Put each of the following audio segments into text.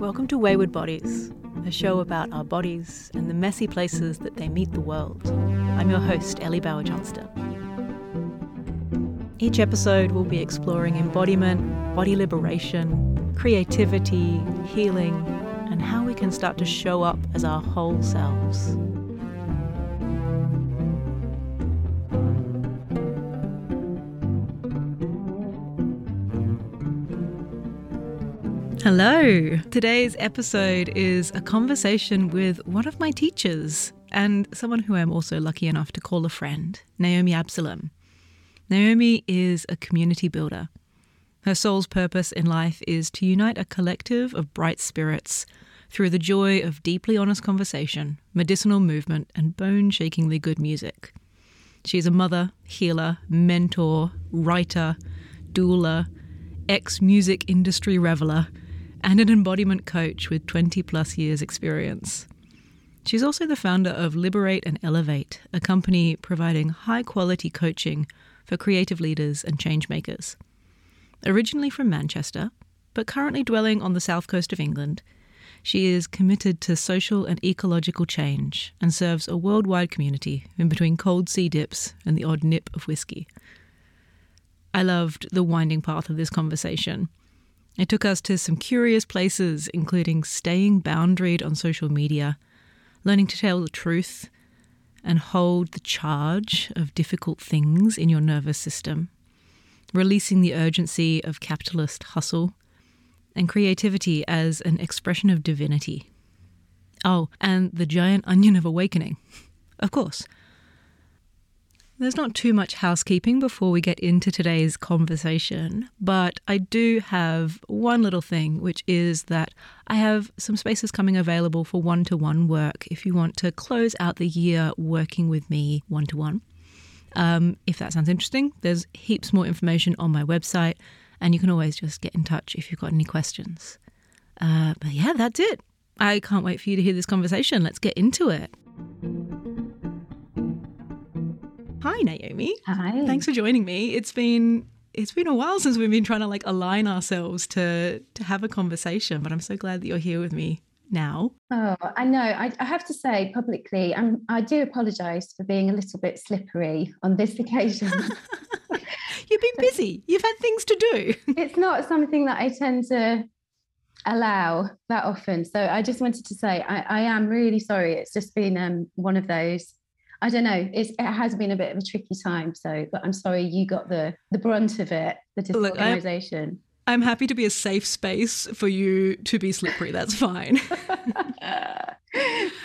Welcome to Wayward Bodies, a show about our bodies and the messy places that they meet the world. I'm your host, Ellie Bower Johnston. Each episode we'll be exploring embodiment, body liberation, creativity, healing, and how we can start to show up as our whole selves. Hello. Today's episode is a conversation with one of my teachers and someone who I'm also lucky enough to call a friend, Naomi Absalom. Naomi is a community builder. Her soul's purpose in life is to unite a collective of bright spirits through the joy of deeply honest conversation, medicinal movement, and bone shakingly good music. She is a mother, healer, mentor, writer, doula, ex music industry reveler and an embodiment coach with 20 plus years' experience. She's also the founder of Liberate and Elevate, a company providing high quality coaching for creative leaders and changemakers. Originally from Manchester, but currently dwelling on the south coast of England, she is committed to social and ecological change and serves a worldwide community in between cold sea dips and the odd nip of whiskey. I loved the winding path of this conversation it took us to some curious places, including staying boundaried on social media, learning to tell the truth, and hold the charge of difficult things in your nervous system, releasing the urgency of capitalist hustle, and creativity as an expression of divinity. Oh, and the giant onion of awakening. Of course. There's not too much housekeeping before we get into today's conversation, but I do have one little thing, which is that I have some spaces coming available for one to one work if you want to close out the year working with me one to one. If that sounds interesting, there's heaps more information on my website, and you can always just get in touch if you've got any questions. Uh, but yeah, that's it. I can't wait for you to hear this conversation. Let's get into it. Hi, Naomi. Hi. Thanks for joining me. It's been it's been a while since we've been trying to like align ourselves to to have a conversation, but I'm so glad that you're here with me now. Oh, I know. I, I have to say publicly, I'm, I do apologise for being a little bit slippery on this occasion. You've been busy. You've had things to do. it's not something that I tend to allow that often. So I just wanted to say I, I am really sorry. It's just been um, one of those I don't know. It's, it has been a bit of a tricky time. So, but I'm sorry you got the the brunt of it, the disorganization. I'm, I'm happy to be a safe space for you to be slippery. That's fine.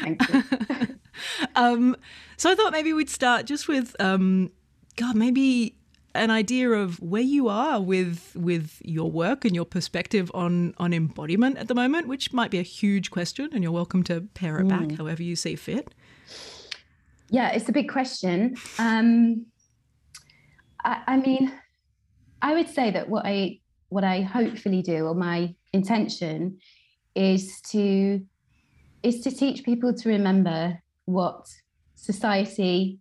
Thank you. um, so I thought maybe we'd start just with, um, God, maybe an idea of where you are with with your work and your perspective on on embodiment at the moment, which might be a huge question, and you're welcome to pare it mm. back however you see fit. Yeah, it's a big question. Um, I, I mean, I would say that what I what I hopefully do, or my intention, is to is to teach people to remember what society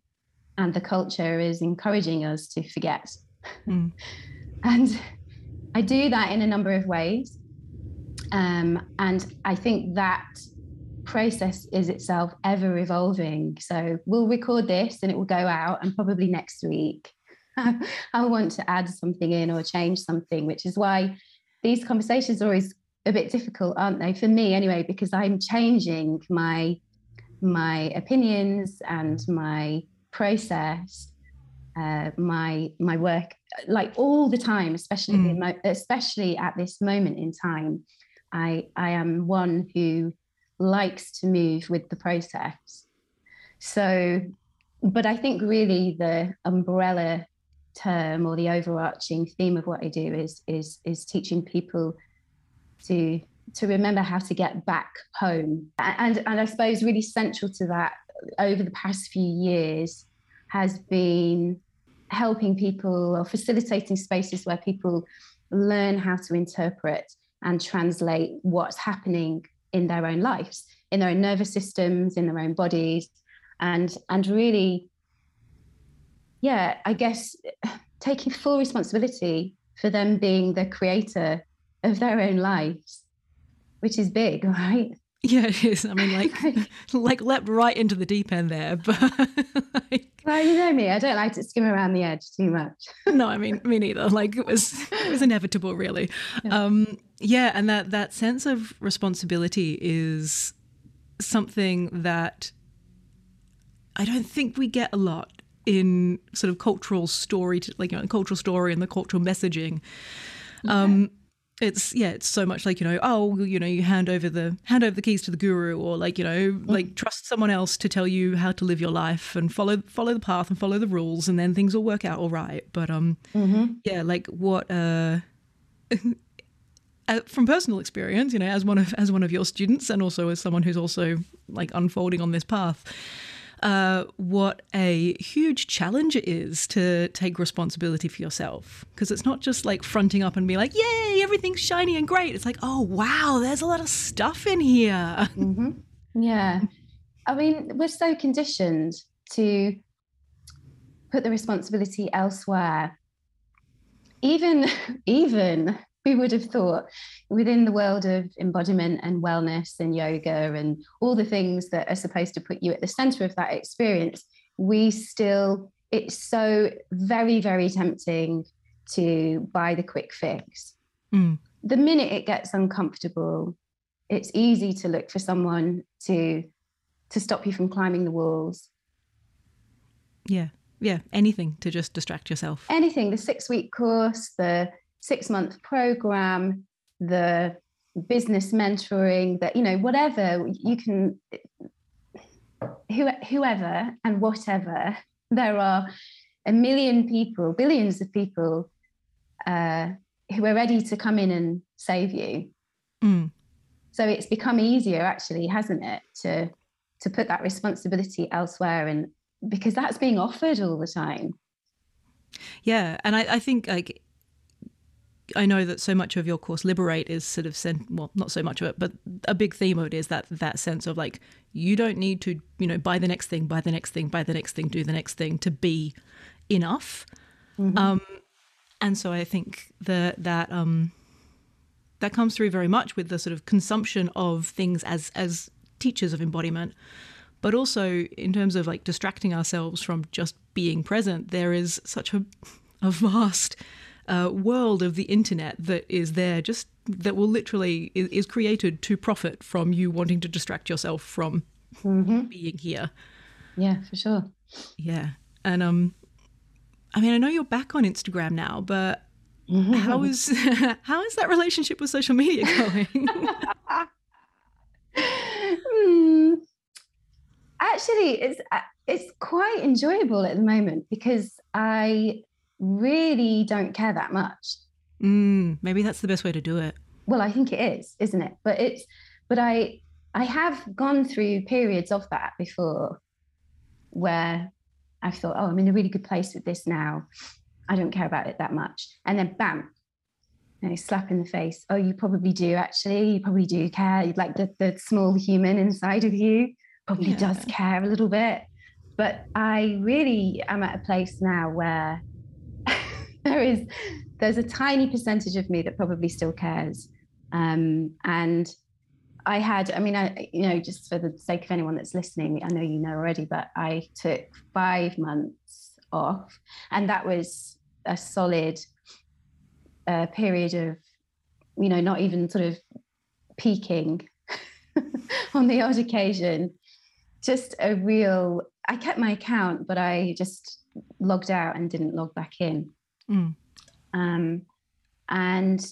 and the culture is encouraging us to forget. Mm. and I do that in a number of ways. Um, and I think that process is itself ever evolving. So we'll record this and it will go out, and probably next week I'll want to add something in or change something, which is why these conversations are always a bit difficult, aren't they? For me, anyway, because I'm changing my my opinions and my process, uh, my my work, like all the time, especially mm. especially at this moment in time. I I am one who likes to move with the process. So, but I think really the umbrella term or the overarching theme of what I do is is is teaching people to to remember how to get back home. And and I suppose really central to that over the past few years has been helping people or facilitating spaces where people learn how to interpret and translate what's happening in their own lives, in their own nervous systems, in their own bodies, and and really, yeah, I guess taking full responsibility for them being the creator of their own lives. which is big, right? Yeah, it is. I mean, like, like leapt right into the deep end there, but like, well, you know me, I don't like to skim around the edge too much. no, I mean, me neither. Like, it was, it was inevitable, really. Yeah. Um, yeah, and that that sense of responsibility is something that I don't think we get a lot in sort of cultural story, to, like you know, cultural story and the cultural messaging. Um, it's yeah, it's so much like you know, oh, you know, you hand over the hand over the keys to the guru, or like you know, mm. like trust someone else to tell you how to live your life and follow follow the path and follow the rules, and then things will work out all right. But um, mm-hmm. yeah, like what uh. Uh, from personal experience, you know, as one of as one of your students, and also as someone who's also like unfolding on this path, uh, what a huge challenge it is to take responsibility for yourself. Because it's not just like fronting up and be like, yay, everything's shiny and great. It's like, oh, wow, there's a lot of stuff in here. Mm-hmm. Yeah. I mean, we're so conditioned to put the responsibility elsewhere. Even, even we would have thought within the world of embodiment and wellness and yoga and all the things that are supposed to put you at the center of that experience, we still, it's so very, very tempting to buy the quick fix. Mm. The minute it gets uncomfortable, it's easy to look for someone to to stop you from climbing the walls. Yeah. Yeah. Anything to just distract yourself. Anything. The six week course, the six month program, the business mentoring, that, you know, whatever you can, who, whoever and whatever, there are a million people, billions of people uh, who are ready to come in and save you. Mm. So it's become easier, actually, hasn't it, to to put that responsibility elsewhere, and because that's being offered all the time. Yeah, and I, I think like I know that so much of your course Liberate is sort of sent well not so much of it but a big theme of it is that that sense of like you don't need to you know buy the next thing buy the next thing buy the next thing do the next thing to be enough mm-hmm. um, and so I think that that um, that comes through very much with the sort of consumption of things as as teachers of embodiment but also in terms of like distracting ourselves from just being present there is such a a vast uh, world of the internet that is there just that will literally is, is created to profit from you wanting to distract yourself from mm-hmm. being here. Yeah for sure. Yeah. And um i mean i know you're back on instagram now but mm-hmm. how is how is that relationship with social media going? Mm, actually it's uh, it's quite enjoyable at the moment because i really don't care that much. Mm, maybe that's the best way to do it. Well, I think it is, isn't it? But it's, but I, I have gone through periods of that before, where I thought, oh, I'm in a really good place with this now. I don't care about it that much, and then bam, you know, slap in the face. Oh, you probably do actually. You probably do care. Like the the small human inside of you probably yeah. does care a little bit. But I really am at a place now where there is there's a tiny percentage of me that probably still cares. Um, and i had i mean i you know just for the sake of anyone that's listening i know you know already but i took five months off and that was a solid uh, period of you know not even sort of peaking on the odd occasion. Just a real i kept my account but i just logged out and didn't log back in Mm. Um, and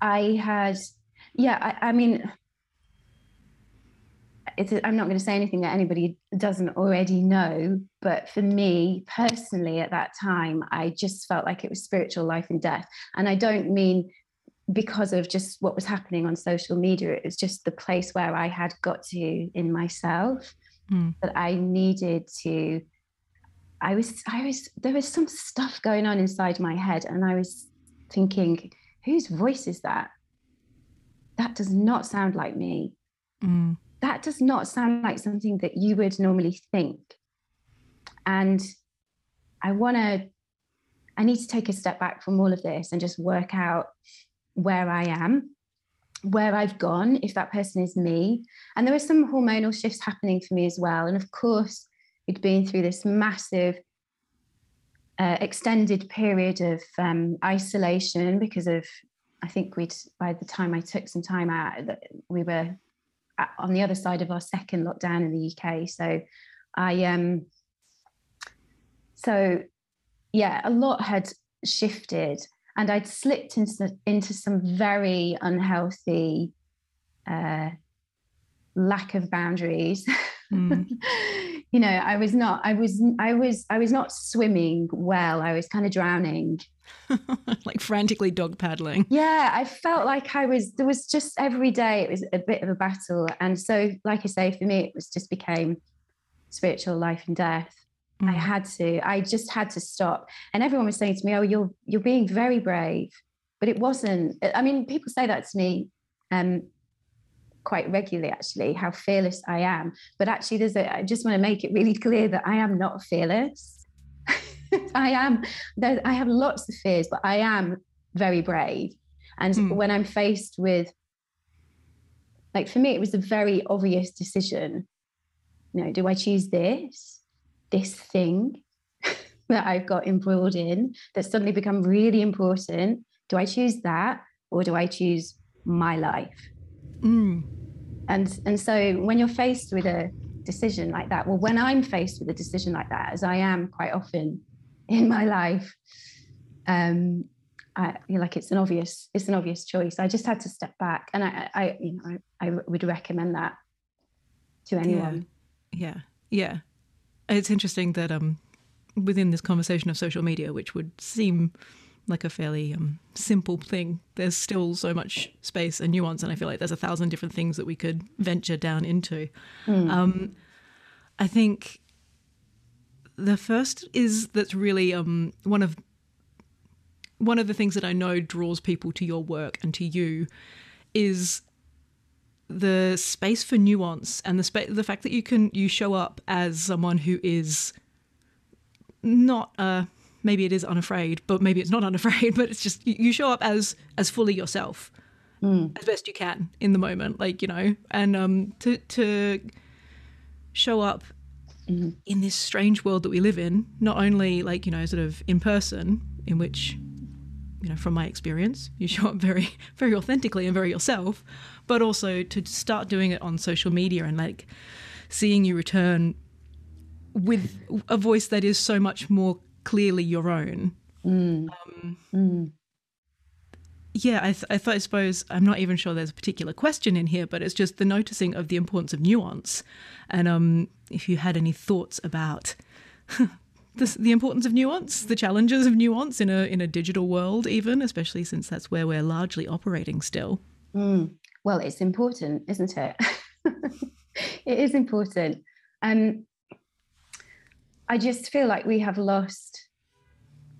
I had, yeah, I, I mean, it's, I'm not going to say anything that anybody doesn't already know, but for me personally, at that time, I just felt like it was spiritual life and death. And I don't mean because of just what was happening on social media, it was just the place where I had got to in myself mm. that I needed to I was, I was, there was some stuff going on inside my head, and I was thinking, whose voice is that? That does not sound like me. Mm. That does not sound like something that you would normally think. And I want to, I need to take a step back from all of this and just work out where I am, where I've gone, if that person is me. And there were some hormonal shifts happening for me as well. And of course, we'd been through this massive uh, extended period of um, isolation because of I think we'd by the time I took some time out, we were on the other side of our second lockdown in the UK. So I um so yeah, a lot had shifted and I'd slipped into into some very unhealthy uh, lack of boundaries. Mm. you know, I was not, I was, I was, I was not swimming well. I was kind of drowning. like frantically dog paddling. Yeah, I felt like I was, there was just every day, it was a bit of a battle. And so, like I say, for me, it was just became spiritual life and death. Mm. I had to, I just had to stop. And everyone was saying to me, Oh, you're, you're being very brave. But it wasn't, I mean, people say that to me um, quite regularly actually how fearless I am. But actually, there's a, I just want to make it really clear that I am not fearless. I am, there, I have lots of fears, but I am very brave. And mm. when I'm faced with, like for me, it was a very obvious decision. You know, do I choose this, this thing that I've got embroiled in that's suddenly become really important? Do I choose that or do I choose my life? Mm. And and so when you're faced with a decision like that, well, when I'm faced with a decision like that, as I am quite often in my life, um, I you know, like it's an obvious it's an obvious choice. I just had to step back, and I, I you know I, I would recommend that to anyone. Yeah. yeah, yeah. It's interesting that um within this conversation of social media, which would seem like a fairly um, simple thing. There's still so much space and nuance, and I feel like there's a thousand different things that we could venture down into. Mm. Um, I think the first is that's really um, one of one of the things that I know draws people to your work and to you is the space for nuance and the spa- the fact that you can you show up as someone who is not a maybe it is unafraid, but maybe it's not unafraid, but it's just you show up as as fully yourself mm. as best you can in the moment, like you know, and um, to to show up mm. in this strange world that we live in, not only like you know, sort of in person, in which you know, from my experience, you show up very very authentically and very yourself, but also to start doing it on social media and like seeing you return with a voice that is so much more clearly your own. Mm. Um, mm. Yeah, I, th- I, th- I suppose I'm not even sure there's a particular question in here, but it's just the noticing of the importance of nuance. And um, if you had any thoughts about the, the importance of nuance, the challenges of nuance in a in a digital world, even especially since that's where we're largely operating still. Mm. Well, it's important, isn't it? it is important. Um, I just feel like we have lost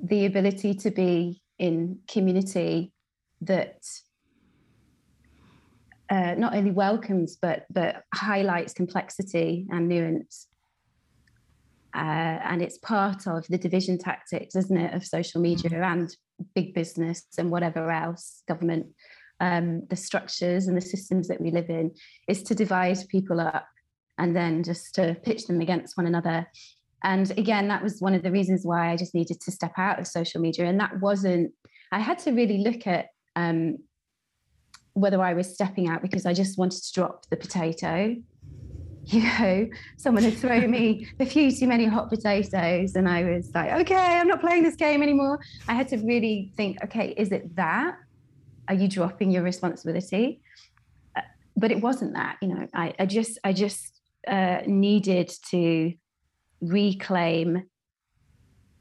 the ability to be in community that uh, not only welcomes but but highlights complexity and nuance. Uh, and it's part of the division tactics, isn't it, of social media mm-hmm. and big business and whatever else, government, um, the structures and the systems that we live in, is to divide people up and then just to pitch them against one another and again, that was one of the reasons why I just needed to step out of social media. And that wasn't, I had to really look at um, whether I was stepping out because I just wanted to drop the potato. You know, someone had thrown me a few too many hot potatoes, and I was like, okay, I'm not playing this game anymore. I had to really think, okay, is it that? Are you dropping your responsibility? Uh, but it wasn't that. You know, I, I just, I just uh, needed to reclaim,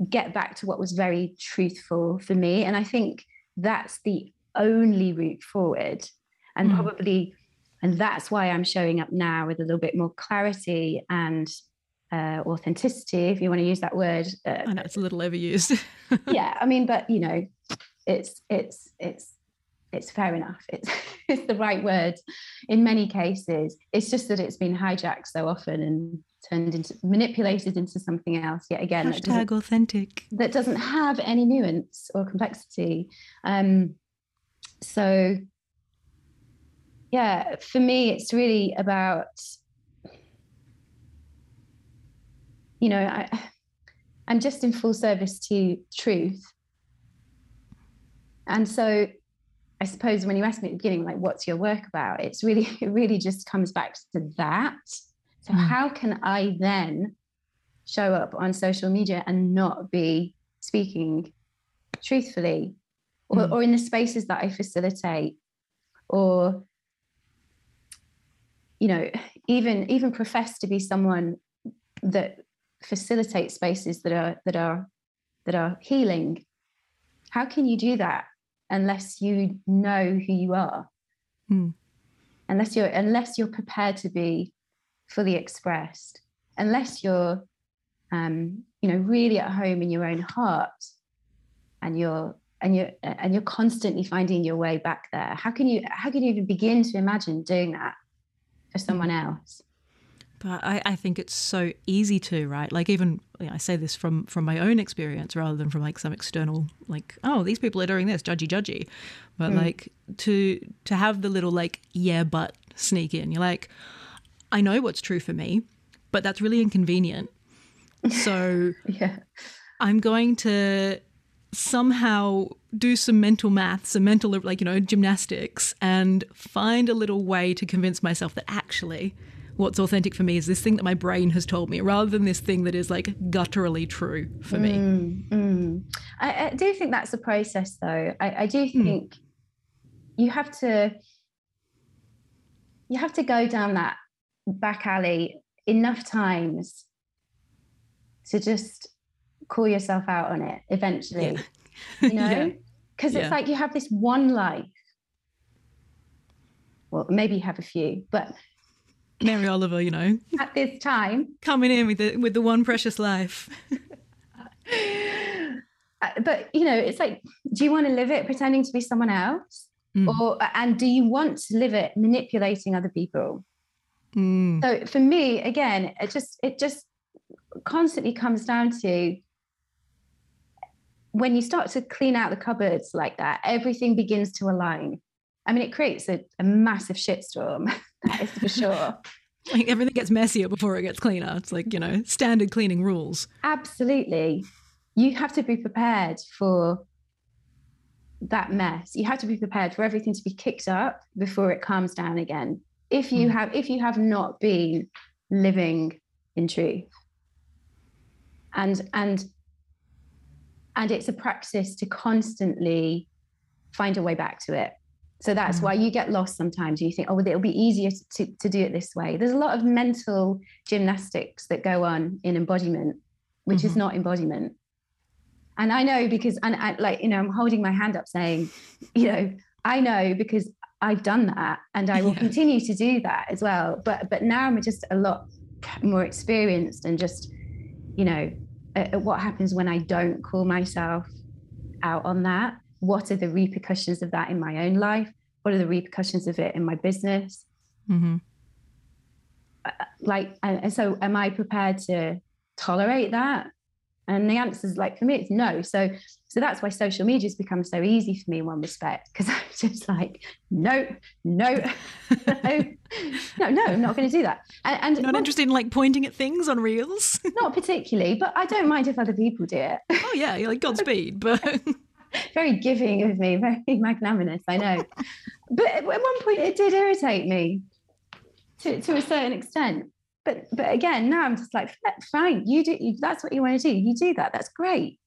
get back to what was very truthful for me. And I think that's the only route forward. And mm. probably, and that's why I'm showing up now with a little bit more clarity and uh, authenticity, if you want to use that word. Uh, I know it's a little overused. yeah, I mean, but you know, it's it's it's it's fair enough. It's it's the right word in many cases. It's just that it's been hijacked so often and turned into manipulated into something else yet again Hashtag that authentic that doesn't have any nuance or complexity um, so yeah, for me, it's really about, you know, I, I'm just in full service to truth. And so I suppose when you asked me at the beginning, like, what's your work about? It's really, it really just comes back to that. So, mm. how can I then show up on social media and not be speaking truthfully or, mm. or in the spaces that I facilitate or you know even even profess to be someone that facilitates spaces that are that are that are healing how can you do that unless you know who you are mm. unless you're unless you're prepared to be fully expressed unless you're um, you know really at home in your own heart and you're and you're and you're constantly finding your way back there. How can you how can you even begin to imagine doing that for someone else? But I, I think it's so easy to right? Like even you know, i say this from from my own experience rather than from like some external like oh these people are doing this judgy judgy. But mm. like to to have the little like yeah but sneak in. You're like i know what's true for me but that's really inconvenient so yeah i'm going to somehow do some mental maths, some mental, like, you know, gymnastics, and find a little way to convince myself that actually what's authentic for me is this thing that my brain has told me rather than this thing that is like gutturally true for me. Mm, mm. I, I, do think that's a process, though. I, I do hmm. think mm. you have to. You have to go down that back alley enough times to just call yourself out on it eventually. Yeah. You know? Because yeah. it's like you have this one life. Well, maybe you have a few, but Mary Oliver, you know. At this time. Coming in with the with the one precious life. Uh, but you know, it's like, do you want to live it pretending to be someone else? Mm. Or and do you want to live it manipulating other people? Mm. So for me, again, it just it just constantly comes down to when you start to clean out the cupboards like that, everything begins to align. I mean, it creates a, a massive shitstorm, that is for sure. like everything gets messier before it gets cleaner. It's like, you know, standard cleaning rules. Absolutely. You have to be prepared for that mess. You have to be prepared for everything to be kicked up before it calms down again. If you mm. have if you have not been living in truth. And and and it's a practice to constantly find a way back to it so that's mm. why you get lost sometimes you think oh well, it'll be easier to, to do it this way there's a lot of mental gymnastics that go on in embodiment which mm-hmm. is not embodiment and i know because and I, like you know i'm holding my hand up saying you know i know because i've done that and i will yeah. continue to do that as well but but now i'm just a lot more experienced and just you know at what happens when I don't call myself out on that? What are the repercussions of that in my own life? What are the repercussions of it in my business? Mm-hmm. Uh, like, and so am I prepared to tolerate that? And the answer is like for me, it's no. So, so that's why social media has become so easy for me in one respect because I'm just like, no, no, no, no, no, I'm not going to do that. And, and not well, interested in like pointing at things on reels. not particularly, but I don't mind if other people do it. Oh yeah, you're like Godspeed, but very giving of me, very magnanimous. I know, but at one point it did irritate me to to a certain extent but but again now i'm just like fine you do you, that's what you want to do you do that that's great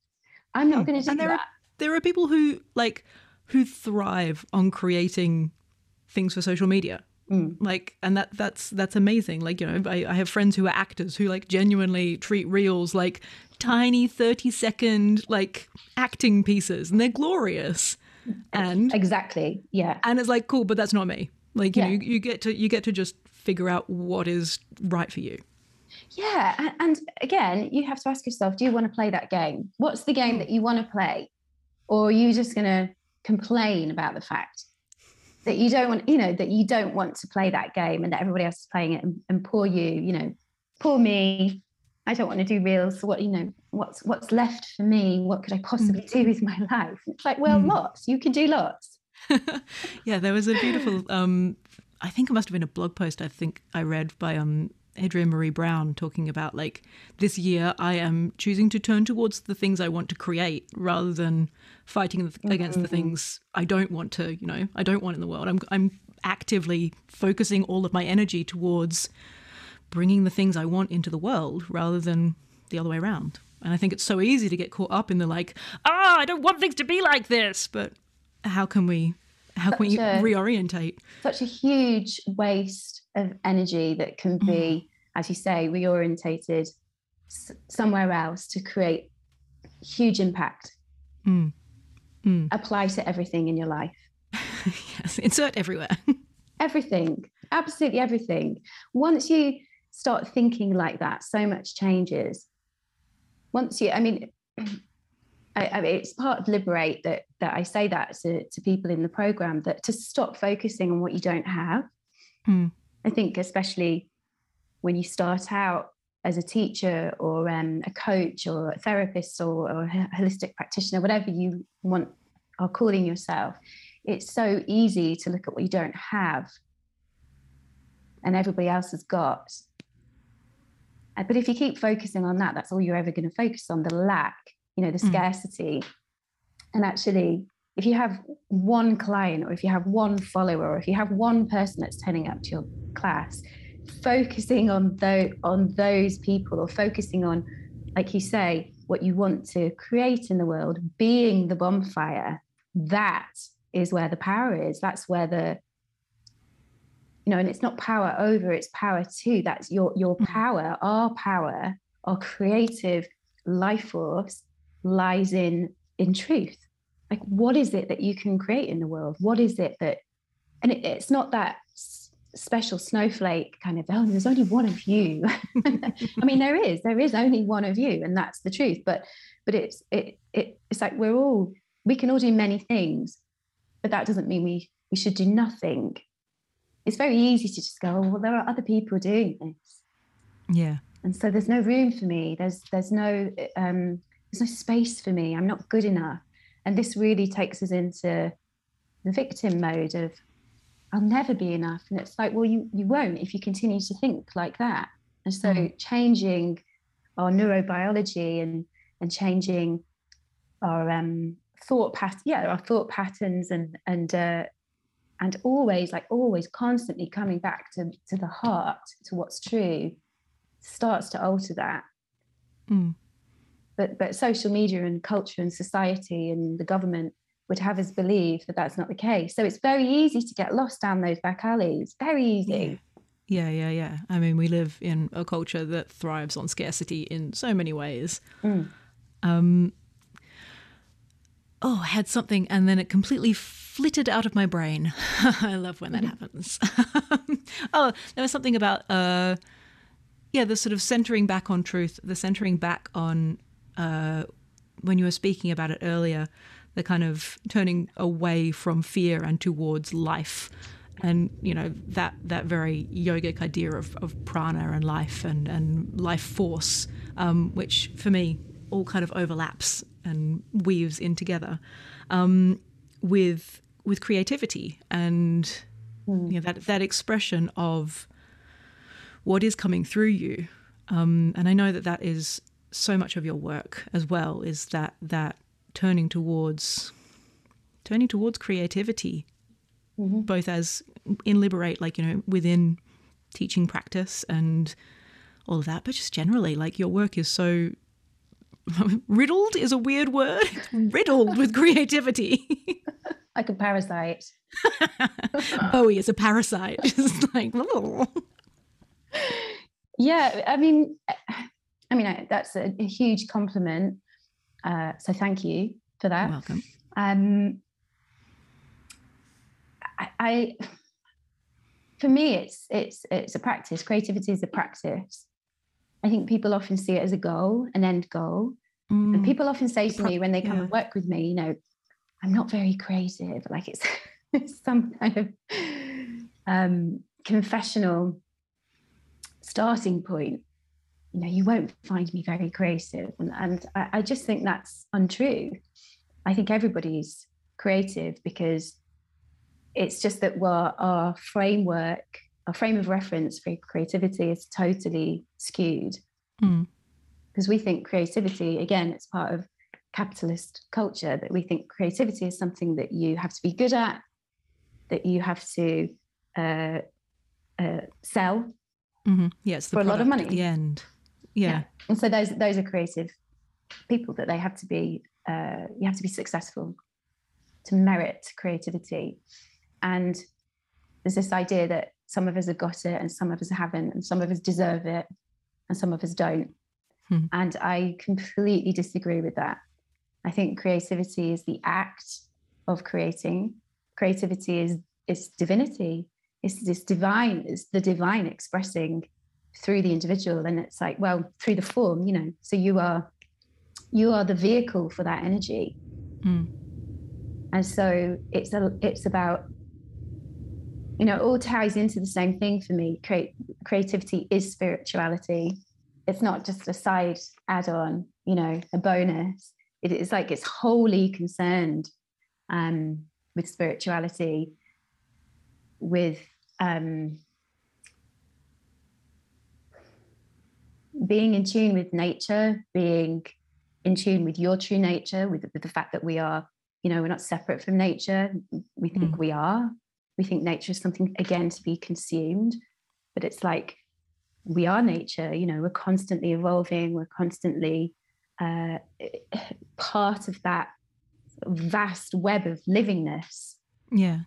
i'm not hmm. going to do and there that are, there are people who like who thrive on creating things for social media mm. like and that that's that's amazing like you know I, I have friends who are actors who like genuinely treat reels like tiny 30 second like acting pieces and they're glorious and exactly yeah and it's like cool but that's not me like you yeah. know you, you get to you get to just figure out what is right for you. Yeah. And again, you have to ask yourself do you want to play that game? What's the game that you want to play? Or are you just going to complain about the fact that you don't want, you know, that you don't want to play that game and that everybody else is playing it and, and poor you, you know, poor me. I don't want to do reels. What, you know, what's what's left for me? What could I possibly mm. do with my life? It's like, well, mm. lots. You can do lots. yeah, there was a beautiful. Um, I think it must have been a blog post. I think I read by um, Adrienne Maree Brown talking about like this year I am choosing to turn towards the things I want to create rather than fighting against mm-hmm. the things I don't want to. You know, I don't want in the world. I'm I'm actively focusing all of my energy towards bringing the things I want into the world rather than the other way around. And I think it's so easy to get caught up in the like, ah, oh, I don't want things to be like this. But how can we how such can we a, reorientate? Such a huge waste of energy that can be, mm. as you say, reorientated s- somewhere else to create huge impact. Mm. Mm. Apply to everything in your life. yes, insert everywhere. everything, absolutely everything. Once you start thinking like that, so much changes. Once you, I mean, I, I mean, it's part of liberate that that I say that to, to people in the program that to stop focusing on what you don't have. Mm. I think especially when you start out as a teacher or um, a coach or a therapist or, or, a holistic practitioner, whatever you want are calling yourself, it's so easy to look at what you don't have and everybody else has got. Uh, but if you keep focusing on that, that's all you're ever going to focus on the lack you know the mm. scarcity and actually if you have one client or if you have one follower or if you have one person that's turning up to your class focusing on those on those people or focusing on like you say what you want to create in the world being the bonfire that is where the power is. That's where the you know and it's not power over it's power to. That's your your mm. power. Our power our creative life force lies in in truth like what is it that you can create in the world? What is it that and it, it's not that special snowflake kind of oh there's only one of you. I mean there is there is only one of you and that's the truth but but it's it, it it's like we're all we can all do many things but that doesn't mean we we should do nothing. It's very easy to just go oh, well there are other people doing this. Yeah. And so there's no room for me. There's there's no um there's no space for me. I'm not good enough and this really takes us into the victim mode of i'll never be enough. And it's like well you you won't if you continue to think like that. And so mm. changing our neurobiology and and changing our um thought pattern yeah our thought patterns and and uh and always like always constantly coming back to to the heart to what's true starts to alter that. Mm but but social media and culture and society and the government would have us believe that that's not the case. So it's very easy to get lost down those back alleys. Very easy. Yeah. yeah, yeah. I mean, we live in a culture that thrives on scarcity in so many ways. Mm. Um, oh, I had something and then it completely flitted out of my brain. I love when that mm-hmm. happens. oh, there was something about, uh, yeah, the sort of centering back on truth, the centering back on uh, when you were speaking about it earlier, the kind of turning away from fear and towards life. And you know that that very yogic idea of, of prana and life and, and life force, um, which for me all kind of overlaps and weaves in together um, with with creativity and mm. you know, that that expression of what is coming through you. Um, and I know that that is so much of your work as well is that that turning towards turning towards creativity mm-hmm. both as in liberate like you know within teaching practice and all of that but just generally like your work is so riddled is a weird word riddled with creativity like a parasite bowie is a parasite just like oh. yeah i mean I mean, I, that's a, a, huge compliment. Uh, so thank you for that. You're welcome. Um, I, I, for me, it's it's it's a practice. Creativity is a practice. I think people often see it as a goal, an end goal. Mm. And people often say to me when they come yeah. and work with me, you know, I'm not very creative. Like it's, it's some kind of um, confessional starting point you know, you won't find me very creative. And, and I, I just think that's untrue. I think everybody's creative because it's just that our, our framework, our frame of reference for creativity is totally skewed. Mm. Because we think creativity, again, it's part of capitalist culture that we think creativity is something that you have to be good at, that you have to uh, uh, sell mm-hmm. yeah, for a lot of money at the end. Yeah. yeah. And so those those are creative people that they have to be uh, you have to be successful to merit creativity. And there's this idea that some of us have got it and some of us haven't, and some of us deserve it and some of us don't. Hmm. And I completely disagree with that. I think creativity is the act of creating. Creativity is is divinity. It's this divine, it's the divine expressing through the individual. And it's like, well, through the form, you know. So you are you are the vehicle for that energy. Mm. And so it's a it's about you know, it all ties into the same thing for me. Create creativity is spirituality. It's not just a side add-on, you know, a bonus. It is like it's wholly concerned um, with spirituality, with um, being in tune with nature, being in tune with your true nature, with, with the fact that we are, you know, we're not separate from nature. We think mm. we are. We think nature is something, again, to be consumed. But it's like we are nature, you know, we're constantly evolving, we're constantly uh, part of that vast web of livingness. Yeah.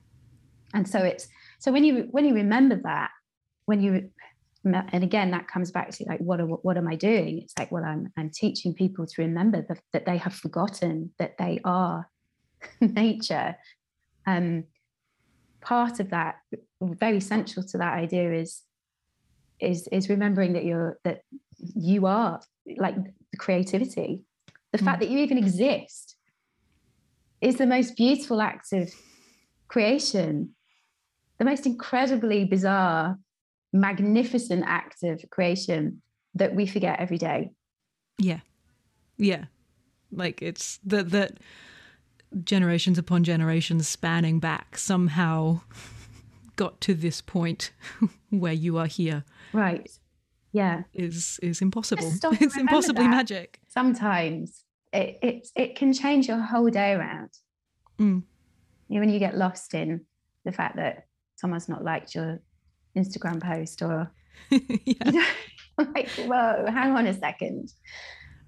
And so it's so when you when you remember that, when you and again that comes back to like what are, what am i doing? It's like well i'm i'm teaching people to remember the, that they have forgotten that they are nature. Um part of that very central to that idea is is is remembering that you're that you are like the creativity. The mm. fact that you even exist is the most beautiful act of creation. The most incredibly bizarre magnificent act of creation that we forget every day. Yeah. Yeah. Like it's that that generations upon generations spanning back somehow got to this point where you are here. Right. Yeah. Is is impossible. It's impossibly magic. Sometimes it, it it can change your whole day around. Mm. When you get lost in the fact that someone's not liked your Instagram post or yeah. like, whoa, hang on a second.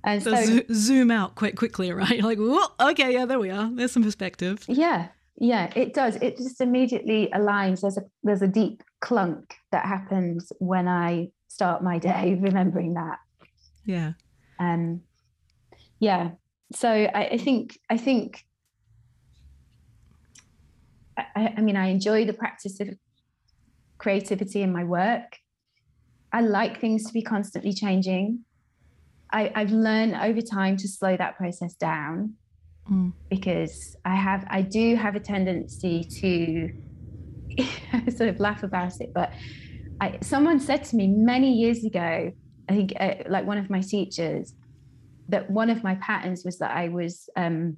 And so, so zoom out quite quickly, right? like, okay, yeah, there we are. There's some perspective. Yeah, yeah, it does. It just immediately aligns. There's a there's a deep clunk that happens when I start my day remembering that. Yeah. Um. Yeah. So I, I think I think I, I mean I enjoy the practice of creativity in my work. I like things to be constantly changing. I, have learned over time to slow that process down mm. because I have I do have a tendency to sort of laugh about it. But I, someone said to me many years ago, I think uh, like one of my teachers, that one of my patterns was that I was um,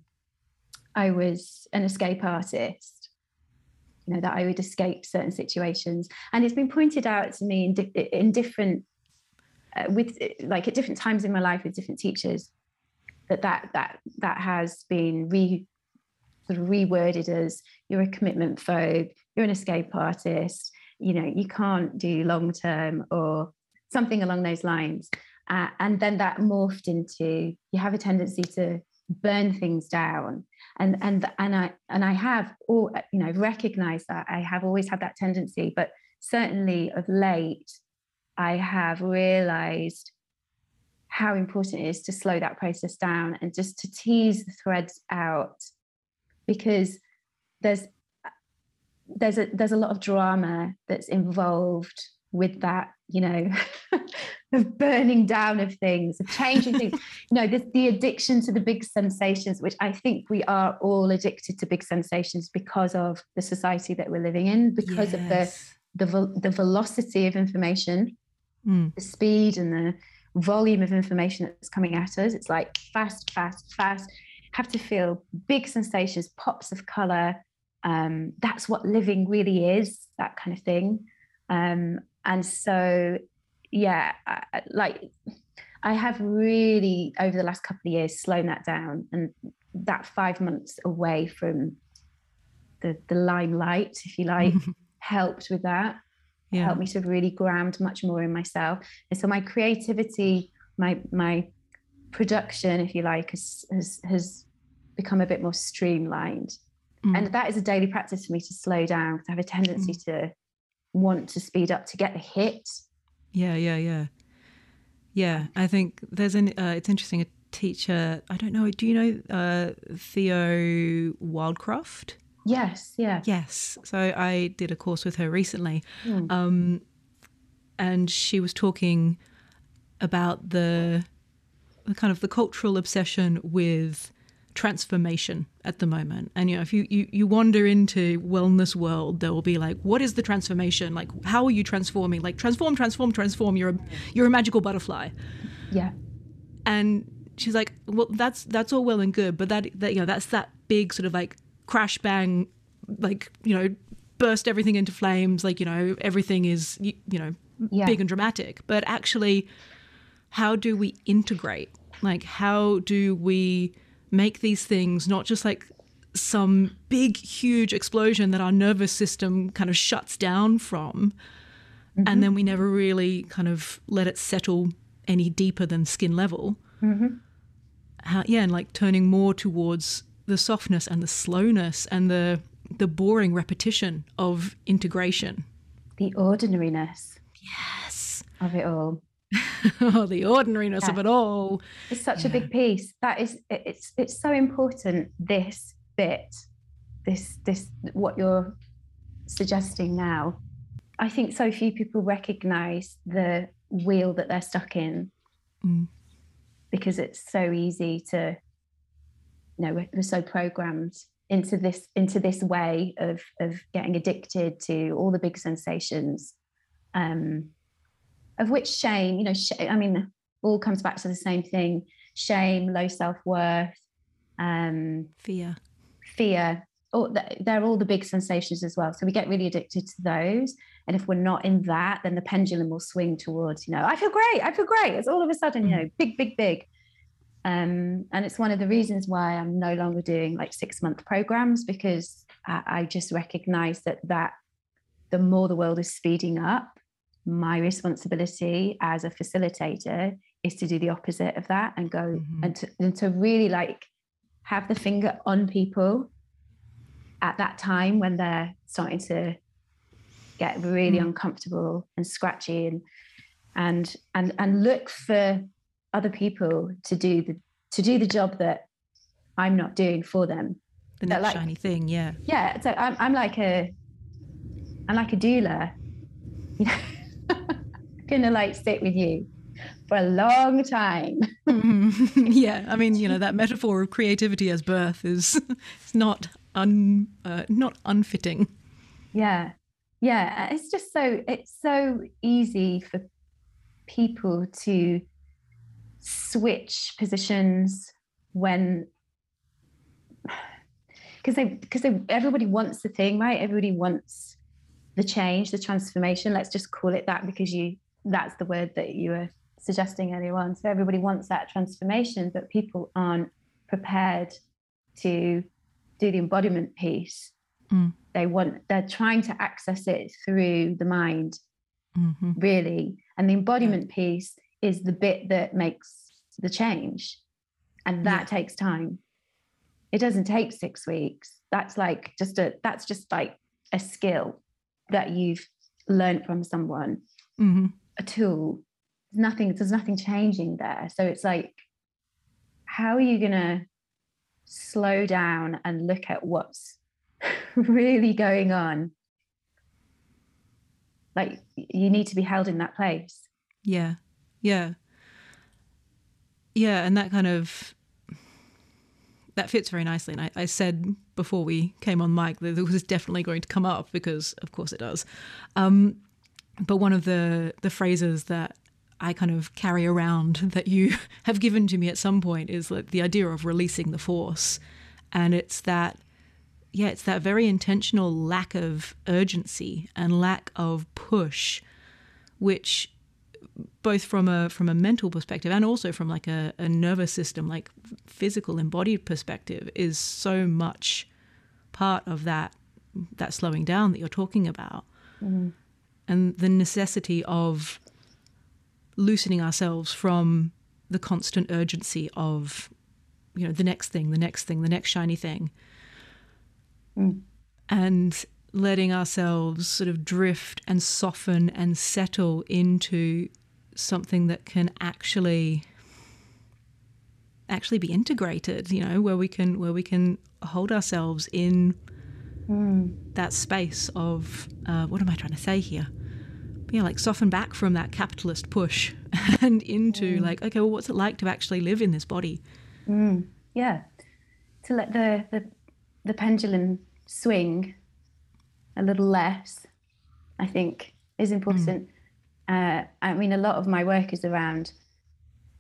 I was an escape artist know that I would escape certain situations. And it's been pointed out to me in, di- in different uh, with like at different times in my life with different teachers that that that that has been re sort of reworded as you're a commitment phobe, you're an escape artist, you know, you can't do long term or something along those lines. Uh, and then that morphed into you have a tendency to burn things down and and and i and i have all uh, you know recognized that i have always had that tendency but certainly of late i have realized how important it is to slow that process down and just to tease the threads out because there's uh, there's a there's a lot of drama that's involved with that you know of burning down of things, of changing things. You know, the, the addiction to the big sensations, which I think we are all addicted to big sensations because of the society that we're living in, because yes. of the, the the velocity of information, mm. the speed and the volume of information that's coming at us. It's like fast, fast, fast. Have to feel big sensations, pops of color, um, that's what living really is, that kind of thing. Um, and so, yeah, I, like I have really over the last couple of years slowed that down, and that five months away from the the limelight, if you like, helped with that. Yeah. Helped me to really ground much more in myself, and so my creativity, my my production, if you like, has has, has become a bit more streamlined. Mm. And that is a daily practice for me to slow down because I have a tendency mm. to want to speed up to get the hit. Yeah, yeah, yeah. Yeah, I think there's an, uh, it's interesting, a teacher, I don't know, do you know uh, Theo Wildcroft? Yes, yeah. Yes. So I did a course with her recently. Mm. Um, and she was talking about the, the kind of the cultural obsession with transformation at the moment. And you know if you, you you wander into wellness world there will be like what is the transformation? Like how are you transforming? Like transform transform transform. You're a you're a magical butterfly. Yeah. And she's like well that's that's all well and good but that that you know that's that big sort of like crash bang like you know burst everything into flames like you know everything is you, you know yeah. big and dramatic. But actually how do we integrate? Like how do we make these things not just like some big, huge explosion that our nervous system kind of shuts down from. Mm-hmm. And then we never really kind of let it settle any deeper than skin level. Mm-hmm. How, yeah, and like turning more towards the softness and the slowness and the the boring repetition of integration. The ordinariness. Yes. Of it all. oh, the ordinariness yeah. of it all. It's such yeah. a big piece. That is, it's it's so important. This bit, this this what you're suggesting now. I think so few people recognise the wheel that they're stuck in mm. because it's so easy to, you know, we're so programmed into this into this way of of getting addicted to all the big sensations. Um, of which shame, you know, sh- I mean, all comes back to the same thing shame, low self worth, um, fear. Fear. All, they're all the big sensations as well. So we get really addicted to those. And if we're not in that, then the pendulum will swing towards, you know, I feel great. I feel great. It's all of a sudden, you know, mm. big, big, big. Um, and it's one of the reasons why I'm no longer doing like six month programs because I, I just recognize that that the more the world is speeding up, my responsibility as a facilitator is to do the opposite of that and go mm-hmm. and, to, and to really like have the finger on people at that time when they're starting to get really mm. uncomfortable and scratchy and and and and look for other people to do the to do the job that I'm not doing for them. The next like, shiny thing, yeah. Yeah. So I'm I'm like a I'm like a doula. You know gonna like sit with you for a long time. mm-hmm. Yeah, I mean, you know, that metaphor of creativity as birth is it's not un uh, not unfitting. Yeah, yeah, it's just so it's so easy for people to switch positions when because they because they everybody wants the thing right everybody wants the change the transformation let's just call it that because you that's the word that you were suggesting earlier on. So everybody wants that transformation, but people aren't prepared to do the embodiment piece. Mm. They want they're trying to access it through the mind, mm-hmm. really. And the embodiment yeah. piece is the bit that makes the change. And that yeah. takes time. It doesn't take six weeks. That's like just a that's just like a skill that you've learned from someone. Mm-hmm. a tool nothing there's nothing changing there. So it's like how are you going to slow down and look at what's really going on? Like you need to be held in that place. Yeah. Yeah. Yeah and that kind of that fits very nicely. And I, I said before we came on mic that this was definitely going to come up because of course it does. Um, but one of the the phrases that I kind of carry around that you have given to me at some point is like the idea of releasing the force, and it's that yeah, it's that very intentional lack of urgency and lack of push, which both from a from a mental perspective and also from like a, a nervous system, like physical embodied perspective, is so much part of that that slowing down that you're talking about. Mm-hmm. And the necessity of loosening ourselves from the constant urgency of, you know, the next thing, the next thing, the next shiny thing. Mm. And letting ourselves sort of drift and soften and settle into something that can actually actually be integrated you know where we can where we can hold ourselves in mm. that space of uh, what am i trying to say here yeah like soften back from that capitalist push and into mm. like okay well what's it like to actually live in this body mm. yeah to let the, the the pendulum swing a little less i think is important uh, I mean, a lot of my work is around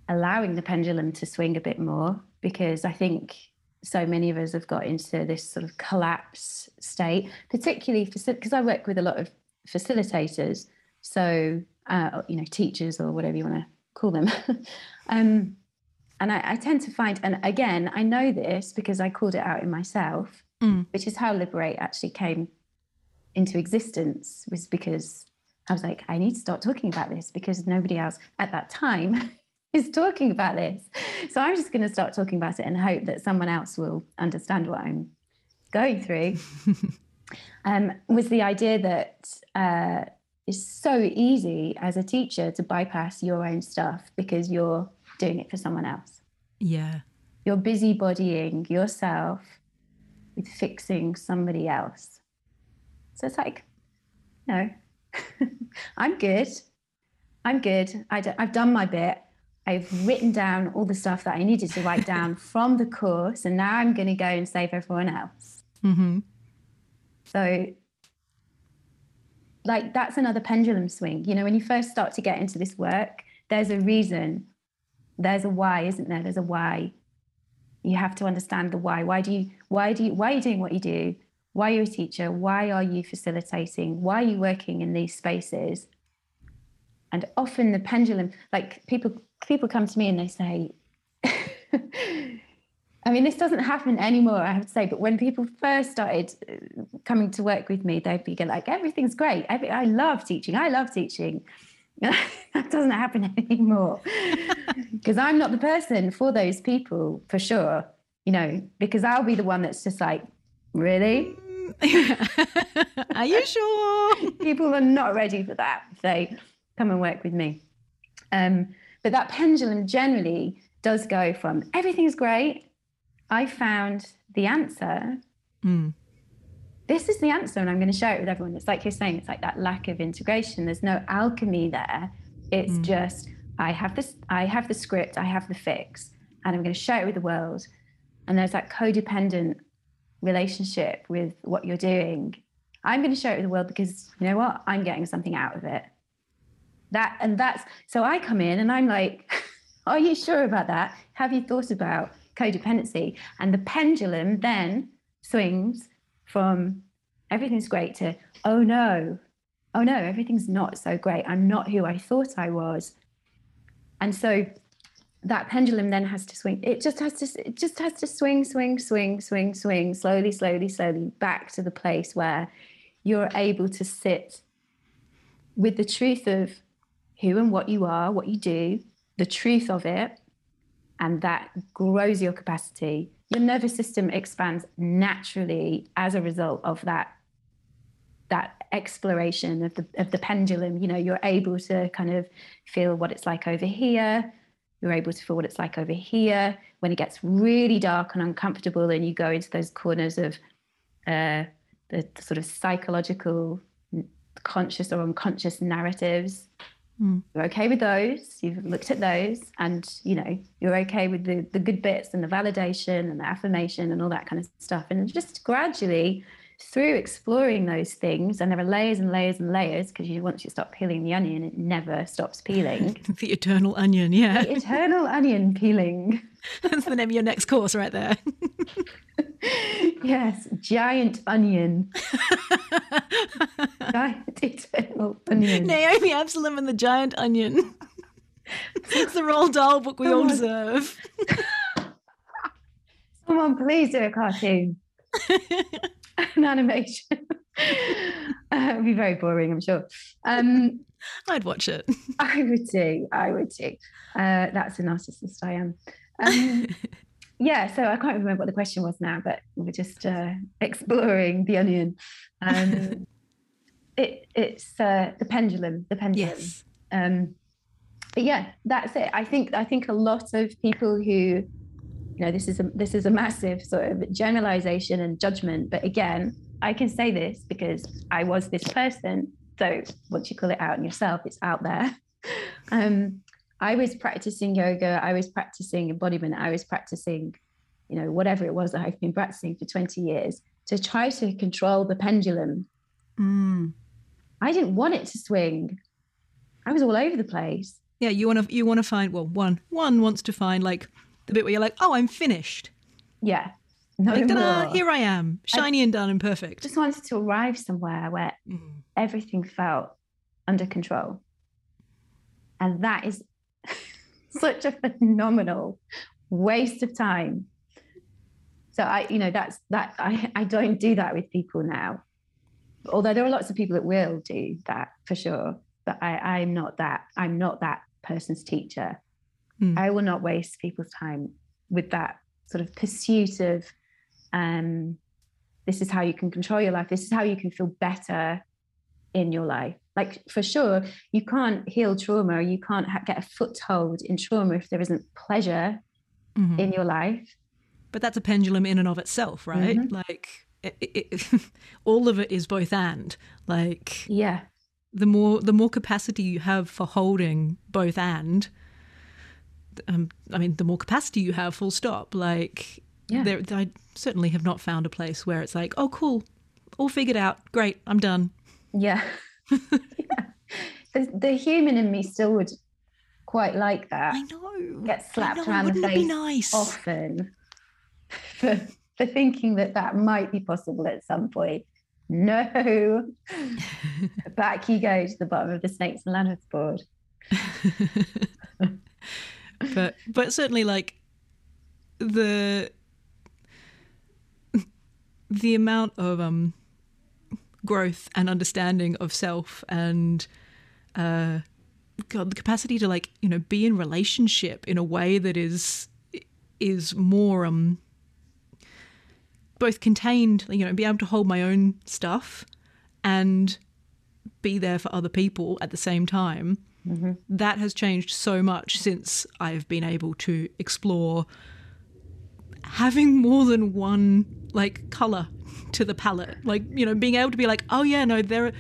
allowing the pendulum to swing a bit more because I think so many of us have got into this sort of collapse state, particularly because I work with a lot of facilitators, so uh, you know, teachers or whatever you want to call them. um, and I, I, tend to find, and again, I know this because I called it out in myself, mm. which is how Liberate actually came into existence, was because I was like, I need to start talking about this because nobody else at that time is talking about this. So I'm just going to start talking about it and hope that someone else will understand what I'm going through. um, was the idea that uh, it's so easy as a teacher to bypass your own stuff because you're doing it for someone else. Yeah. You're busybodying yourself with fixing somebody else. So it's like, no, I'm good. I'm good. I d- I've done my bit. I've written down all the stuff that I needed to write down from the course, and now I'm going to go and save everyone else. Mm-hmm. So, like, that's another pendulum swing. You know, when you first start to get into this work, there's a reason, there's a why, isn't there? There's a why. You have to understand the why. Why do you? Why do you? Why are you doing what you do? Why are you a teacher? Why are you facilitating? Why are you working in these spaces? And often the pendulum, like people, people come to me and they say, I mean, this doesn't happen anymore, I have to say, but when people first started uh, coming to work with me, they'd be like, everything's great. I love teaching. I love teaching. that doesn't happen anymore because I'm not the person for those people for sure, you know, because I'll be the one that's just like, really? are you sure? People are not ready for that if they come and work with me. Um, but that pendulum generally does go from everything's great. I found the answer. Mm. This is the answer, and I'm going to share it with everyone. It's like you're saying, it's like that lack of integration. There's no alchemy there. It's mm. just I have this, I have the script, I have the fix, and I'm going to share it with the world. And there's that codependent relationship with what you're doing, I'm going to share it with the world because you know what? I'm getting something out of it. That and that's so I come in and I'm like, are you sure about that? Have you thought about codependency? And the pendulum then swings from everything's great to oh no, oh no, everything's not so great. I'm not who I thought I was. And so that pendulum then has to swing. It just has to it just has to swing swing swing swing swing slowly slowly slowly back to the place where you're able to sit with the truth of who and what you are what you do the truth of it and that grows your capacity. Your nervous system expands naturally as a result of that that exploration of the of the pendulum. You know you're able to kind of feel what it's like over here you're able to feel what it's like over here. When it gets really dark and uncomfortable, and you go into those corners of uh, the, the, sort of psychological, conscious or unconscious narratives. Mm. You're okay with those. You've looked at those, and you know you're okay with the the good bits and the validation and the affirmation and all that kind of stuff. And just gradually through exploring those things, and there are layers and layers and layers because you once you stop peeling the onion, it never stops peeling. the eternal onion, yeah. The eternal onion peeling. That's the name of your next course right there. yes, giant onion. giant eternal onion. Naomi Absalom and the Giant Onion. it's the Roald Dahl book we all deserve. Someone please do a cartoon. An animation. Uh, it'd be very boring, I'm sure. Um, I'd watch it. I would too. I would too. Uh, that's a narcissist I am. Um, yeah, so I can't remember what the question was now, but we're just uh, exploring the onion. Um, it, it's uh, the pendulum, the pendulum. Yes. Um, but yeah, that's it. I think I think a lot of people who, you know, this is a this is a massive sort of generalization and judgment. But again, I can say this because I was this person. So once you call it out in yourself, it's out there. Um, I was practicing yoga, I was practicing embodiment, I was practicing, you know, whatever it was that I've been practicing for 20 years to try to control the pendulum. Mm. I didn't want it to swing. I was all over the place. Yeah, you want to you want to find well one one wants to find like the bit where you're like oh I'm finished. Yeah. No like more. here I am, shiny and done and perfect. just wanted to arrive somewhere where Mm. everything felt under control. And that is such a phenomenal waste of time. So I, you know, that's that I, I don't do that with people now. Although there are lots of people that will do that for sure. But I, I'm not that, I'm not that person's teacher. Mm. I will not waste people's time with that sort of pursuit of um this is how you can control your life. This is how you can feel better in your life. Like for sure, you can't heal trauma. You can't ha- get a foothold in trauma if there isn't pleasure Mhm. in your life. But that's a pendulum in and of itself, right? Mhm. Like it, it, all of it is both and. Like Yeah, the more the more capacity you have for holding both and um, I mean the more capacity you have full stop like Yeah. there I certainly have not found a place where it's like oh cool all figured out great I'm done yeah, yeah. The, the human in me still would quite like that. I know Get slapped know, around the wouldn't it be face nice often for for thinking that that might be possible at some point. No, back you go to the bottom of the snakes and ladders board. But but certainly like the the amount of um growth and understanding of self and uh god the capacity to like you know be in relationship in a way that is is more um both contained you know be able to hold my own stuff and be there for other people at the same time that has changed so much since I've been able to explore having more than one like color to the palette. Like, you know, being able to be like, oh yeah, no, there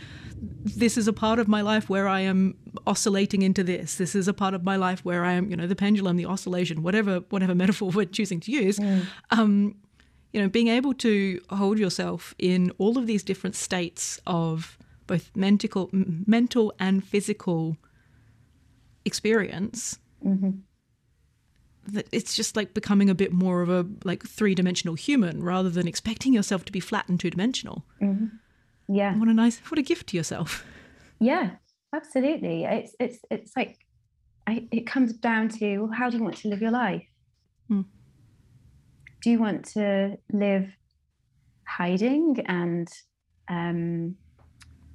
this is a part of my life where I am oscillating into this. This is a part of my life where I am, you know, the pendulum, the oscillation, whatever whatever metaphor we're choosing to use. Um, you know, being able to hold yourself in all of these different states of both mental, m- mental and physical experience, that it's just like becoming a bit more of a like three dimensional human rather than expecting yourself to be flat and two dimensional. Yeah, What a nice, what a gift to yourself. yeah, absolutely. It's it's it's like I, it comes down to how do you want to live your life? Hmm. Do you want to live hiding and um,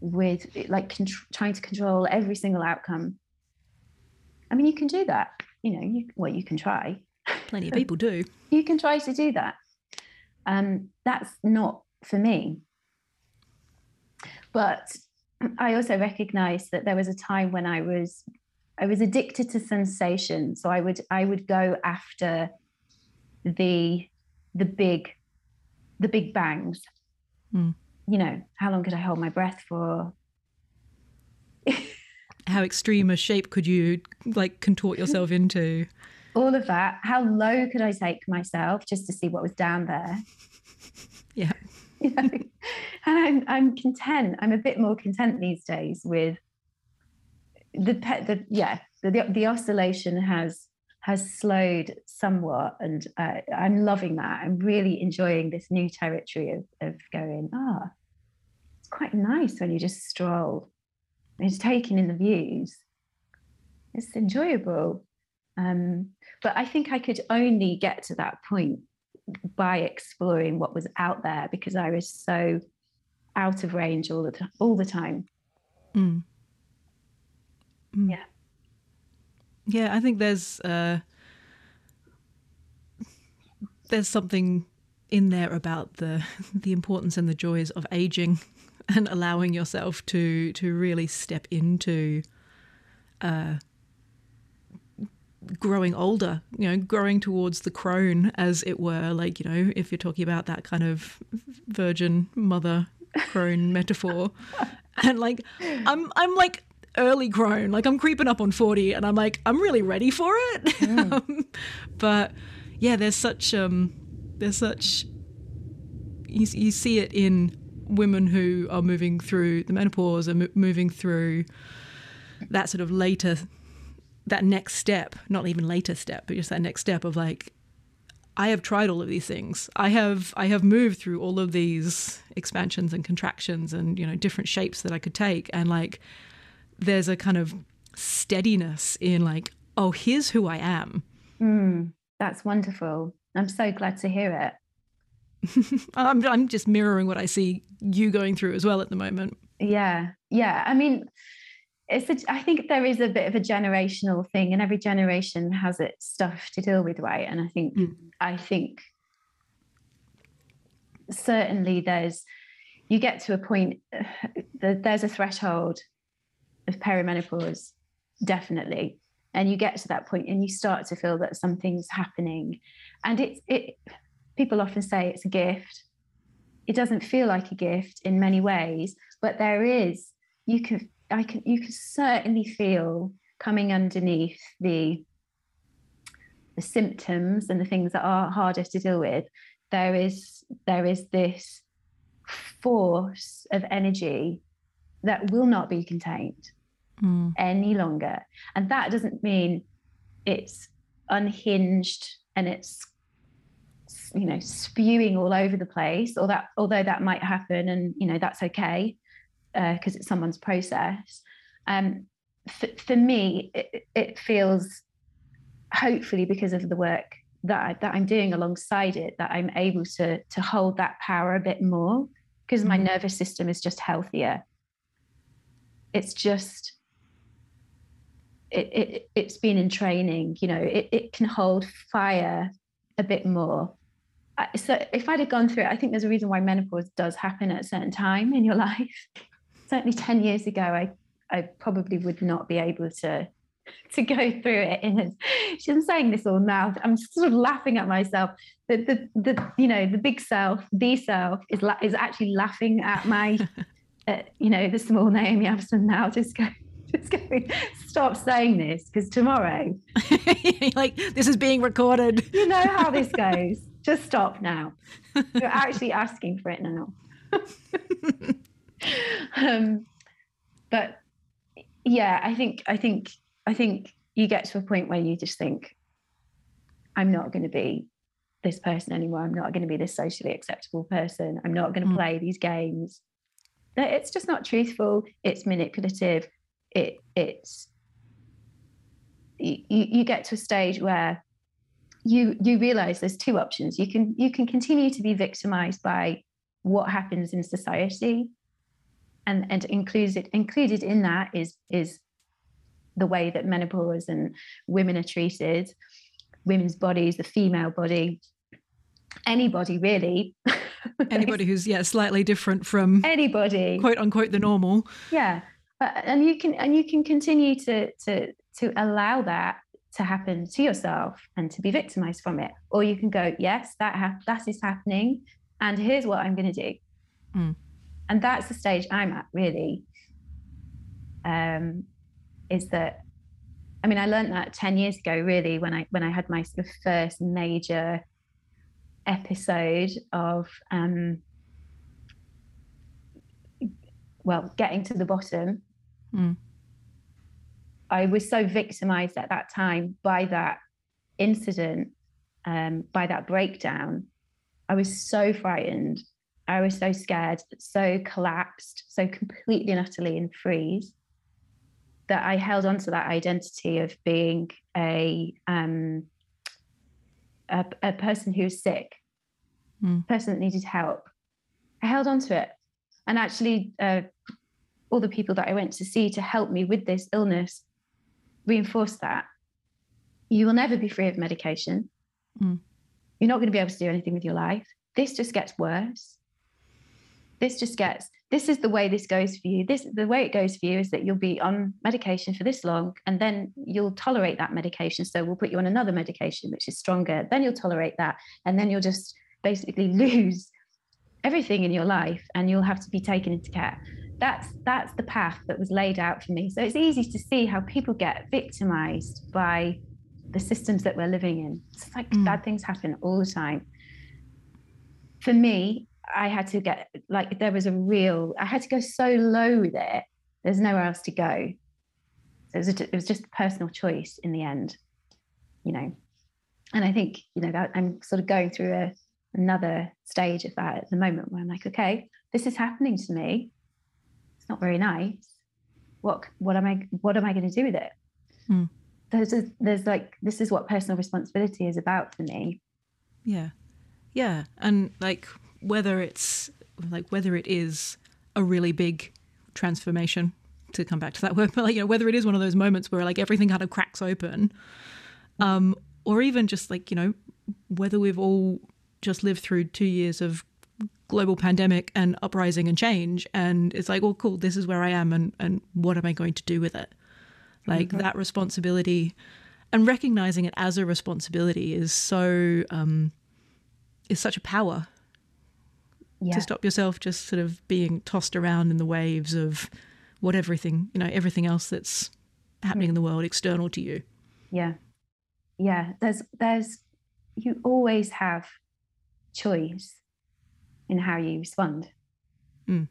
with like trying to control every single outcome? I mean, you can do that. You know, you well, you can try. Plenty of people do. you can try to do that. Um, that's not for me. But I also recognise that there was a time when I was I was addicted to sensation. So I would I would go after the the big the big bangs. Hmm. You know, how long could I hold my breath for? How extreme a shape could you like contort yourself into? All of that. How low could I take myself just to see what was down there? Yeah. you know and I'm, I'm content i'm a bit more content these days with the pet the yeah the, the, the oscillation has has slowed somewhat, and uh, I'm loving that. I'm really enjoying this new territory of of going. Ah, oh, it's quite nice when you just stroll, just taking in the views. It's enjoyable. Um, but I think I could only get to that point by exploring what was out there because I was so out of range all the time all the time. Mm. Mm. Yeah. Yeah, I think there's uh, there's something in there about the the importance and the joys of aging and allowing yourself to to really step into uh, growing older, you know, growing towards the crone, as it were. Like, you know, if you're talking about that kind of virgin mother crone metaphor. And like, I'm, I'm like early crone, like I'm creeping up on 40 and I'm like, I'm really ready for it. Mm. um, but yeah, there's such, um, there's such, you, you see it in women who are moving through the menopause and moving through that sort of later that next step, not even later step, but just that next step of like, I have tried all of these things. I have I have moved through all of these expansions and contractions and you know different shapes that I could take and like there's a kind of steadiness in like oh here's who I am. Mm, that's wonderful. I'm so glad to hear it. I'm I'm just mirroring what I see you going through as well at the moment. Yeah. Yeah. I mean it's a, I think there is a bit of a generational thing, and every generation has its stuff to deal with, right? And I think mm. I think certainly there's you get to a point there's a threshold of perimenopause, definitely, and you get to that point and you start to feel that something's happening, and it's it. People often say it's a gift. It doesn't feel like a gift in many ways, but there is. You can I can you can certainly feel coming underneath the the symptoms and the things that are harder to deal with there is there is this force of energy that will not be contained mm. any longer and that doesn't mean it's unhinged and it's you know spewing all over the place or that although that might happen and you know that's okay because uh, it's someone's process. Um, for, for me, it, it, feels hopefully because of the work that I, that I'm doing alongside it that I'm able to to hold that power a bit more because my mm-hmm. nervous system is just healthier. It's just it, it it's been in training, you know, it, it can hold fire a bit more. So if I'd have gone through it, I think there's a reason why menopause does happen at a certain time in your life. Certainly 10 years ago, I, I probably would not be able to to go through it in a, she's saying this all now i'm sort of laughing at myself. The, the the you know the big self the self is la- is actually laughing at my uh, you know the small naomi Absalom now just go just going stop saying this because tomorrow like this is being recorded. You know how this goes just stop now you're actually asking for it now um, but yeah, I think I think I think you get to a point where you just think, I'm not going to be this person anymore. I'm not going to be this socially acceptable person. I'm not going to mm. play these games. It's just not truthful. It's manipulative. It it's you, you get to a stage where you you realize there's two options. You can you can continue to be victimized by what happens in society and and included included in that is is the way that menopause and women are treated women's bodies the female body anybody really. Anybody who's yeah slightly different from anybody. quote unquote the normal. Yeah. Uh, and you can and you can continue to to to allow that to happen to yourself and to be victimized from it or you can go yes that ha- that is happening and here's what i'm going to do mm and that's the stage I'm at really. Um, is that I mean I learned that 10 years ago really when I when I had my sort of first major episode of um, well getting to the bottom. Mm. I was so victimized at that time by that incident, um, by that breakdown, I was so frightened. I was so scared, so collapsed, so completely and utterly in freeze that I held on to that identity of being a um, a, a person who's sick, mm. person that needed help. I held on to it, and actually, uh, all the people that I went to see to help me with this illness reinforced that. You will never be free of medication. Mm. You're not going to be able to do anything with your life. This just gets worse. This just gets this is the way this goes for you. This the way it goes for you is that you'll be on medication for this long and then you'll tolerate that medication. So we'll put you on another medication which is stronger. Then you'll tolerate that. And then you'll just basically lose everything in your life and you'll have to be taken into care. That's that's the path that was laid out for me. So it's easy to see how people get victimized by the systems that we're living in. It's like mm. bad things happen all the time. For me, I had to get like there was a real I had to go so low with it. There's nowhere else to go. So it was, a, it was just a personal choice in the end, you know. And I think you know that I'm sort of going through a another stage of that at the moment where I'm like, okay, this is happening to me. It's not very nice. What what am I what am I going to do with it? Hmm. There's a, there's like this is what personal responsibility is about for me. Yeah, yeah, and like whether it's like whether it is a really big transformation to come back to that word, but like you know whether it is one of those moments where like everything kind of cracks open, um, or even just like you know whether we've all just lived through two years of global pandemic and uprising and change, and it's like, well, cool, this is where I am, and and what am I going to do with it? Like that responsibility, and recognizing it as a responsibility is so um, is such a power yeah. to stop yourself just sort of being tossed around in the waves of what everything, you know, everything else that's happening mm. in the world external to you. Yeah. Yeah. There's, there's, you always have choice in how you respond. Mm.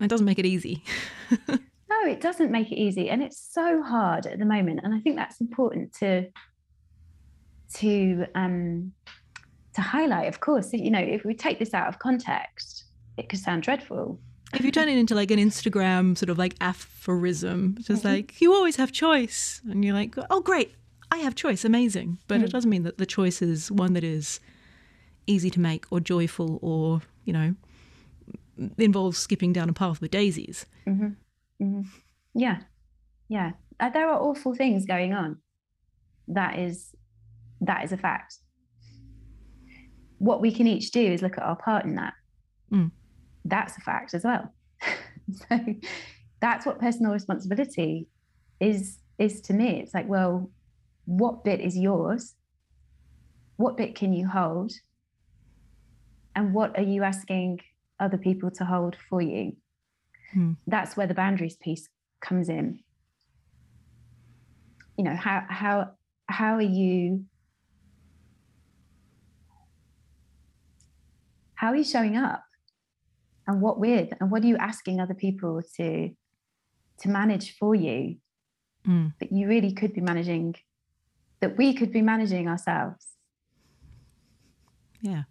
It doesn't make it easy. no, it doesn't make it easy. And it's so hard at the moment. And I think that's important to, to, um, to highlight, of course, you know, if we take this out of context, it could sound dreadful. If you turn it into like an Instagram sort of like aphorism, just mm-hmm. like you always have choice, and you're like, oh great, I have choice, amazing. But mm-hmm. it mm. doesn't mean that the choice is one that is easy to make or joyful or you know involves skipping down a path with daisies. Mm-hmm. mm-hmm. Yeah, yeah. Uh, there are awful things going on. That is that is a fact what we can each do is look at our part in that. Mm. That's a fact as well. so that's what personal responsibility is is to me. It's like, well, what bit is yours? What bit can you hold? And what are you asking other people to hold for you? Mm. That's where the boundaries piece comes in. You know, how how how are you how are you showing up and what with and what are you asking other people to to manage for you mm. that you really could be managing that we could be managing ourselves yeah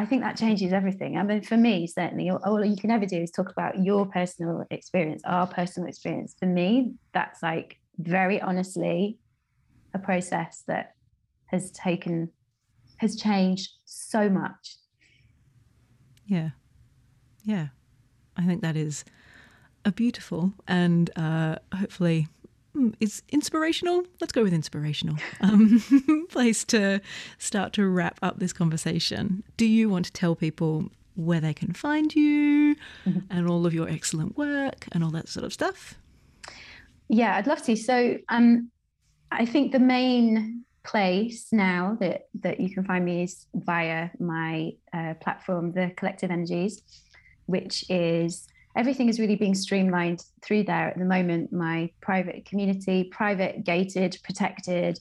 i think that changes everything i mean for me certainly all you can ever do is talk about your personal experience our personal experience for me that's like very honestly a process that has taken has changed so much yeah. Yeah. I think that is a beautiful and uh, hopefully hmm, it's inspirational. Let's go with inspirational um, place to start to wrap up this conversation. Do you want to tell people where they can find you mm-hmm. and all of your excellent work and all that sort of stuff? Yeah, I'd love to. So, um, I think the main place now that that you can find me is via my uh, platform, the Collective Energies, which is everything is really being streamlined through there at the moment. My private community, private, gated, protected.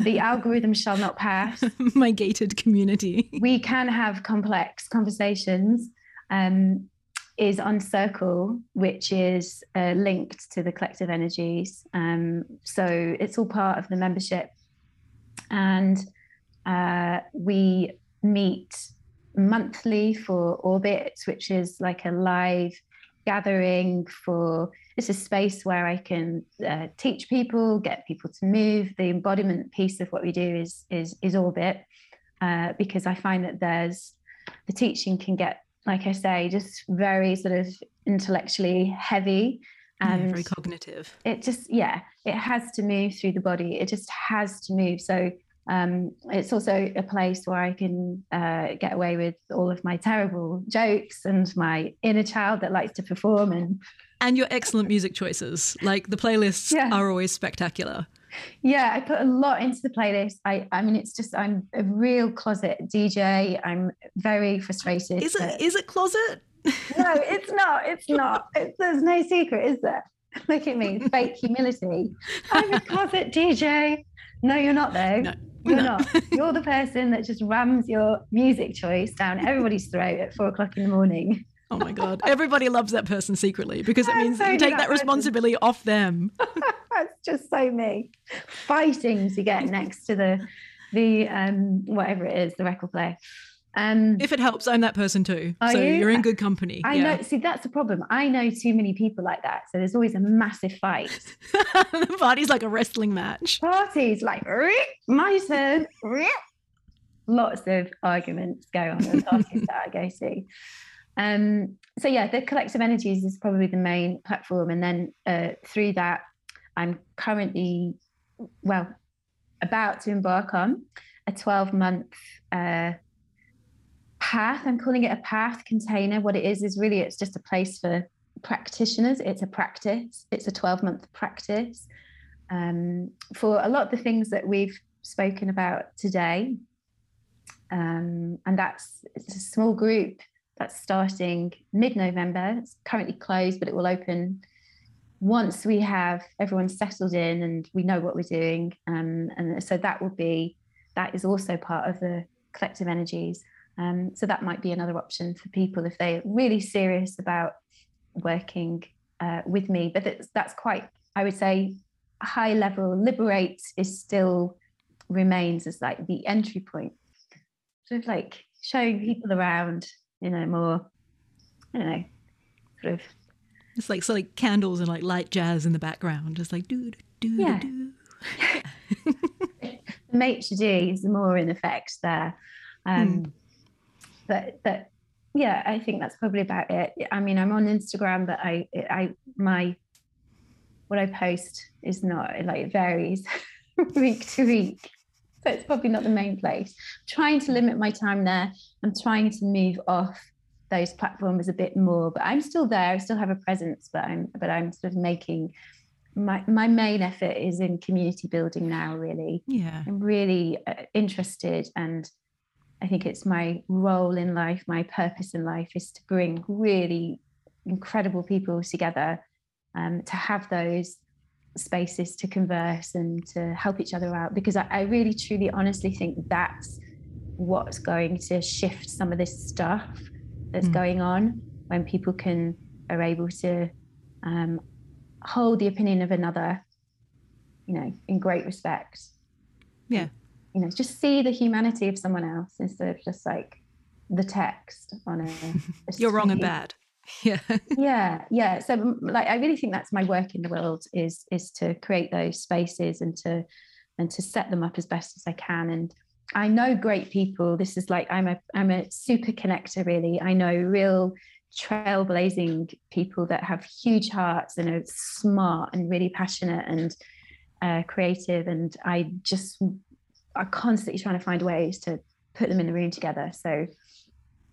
The algorithm shall not pass. my gated community. we can have complex conversations. Um, is on Circle, which is uh, linked to the collective energies. Um, so it's all part of the membership and uh, we meet monthly for Orbit, which is like a live gathering for it's a space where I can uh, teach people, get people to move. The embodiment piece of what we do is is is Orbit, uh, because I find that there's the teaching can get, like I say, just very sort of intellectually heavy and yeah, very cognitive. It just yeah, it has to move through the body. It just has to move. So um, it's also a place where I can uh, get away with all of my terrible jokes and my inner child that likes to perform and and your excellent music choices. Like the playlists yeah. are always spectacular. Yeah, I put a lot into the playlist. I, I mean, it's just I'm a real closet DJ. I'm very frustrated. Is it? Is it closet? no, it's not. It's not. It's, there's no secret, is there? Look at me, fake humility. I'm a closet DJ. No, you're not though. No. You're no. not. You're the person that just rams your music choice down everybody's throat at four o'clock in the morning. Oh my God. Everybody loves that person secretly because it means you take that, that responsibility off them. That's just so me. Fighting to get next to the the um whatever it is, the record player. Um, if it helps, I'm that person too. So you? are in good company. I yeah. know. See, that's the problem. I know too many people like that. So there's always a massive fight. the party's like a wrestling match. Parties like my turn. Lots of arguments go on at parties that I go to. Um, so yeah, the collective energies is probably the main platform, and then uh, through that, I'm currently, well, about to embark on a 12 month uh, path. I'm calling it a path container. What it is is really it's just a place for practitioners. It's a practice. It's a 12 month practice um, for a lot of the things that we've spoken about today. Um, and that's it's a small group that's starting mid November. It's currently closed, but it will open once we have everyone settled in and we know what we're doing. Um, and so that will be, that is also part of the collective energies. Um, so that might be another option for people if they're really serious about working uh, with me. But that's quite, I would say, high level. Liberate is still remains as like the entry point, sort of like showing people around you know, more, I don't know, sort of. It's like so like candles and like light jazz in the background, just like do do do yeah. do. Maitre D is more in effect there, um, hmm. But but yeah, I think that's probably about it. I mean, I'm on Instagram, but I I my what I post is not like it varies week to week so it's probably not the main place. I'm trying to limit my time there. I'm trying to move off those platforms a bit more, but I'm still there. I still have a presence, but I'm but I'm sort of making my my main effort is in community building now. Really, yeah, I'm really uh, interested, and I think it's my role in life, my purpose in life is to bring really incredible people together, um, to have those spaces to converse and to help each other out because I, I, really truly honestly think that's what's going to shift some of this stuff that's mm. going on when people can are able to um, hold the opinion of another you know in great respect yeah you know just see the humanity of someone else instead of just like the text on a, a you're wrong and bad. Yeah. Yeah yeah. So like i really think that's my work in the world is is to create those spaces and to and to set them up as best as i can. And i know great people. This is like i'm a i'm a super connector really. I know real trailblazing people that have huge hearts and are smart and really passionate and uh, creative. And i just are constantly trying to find ways to put them in the room together. So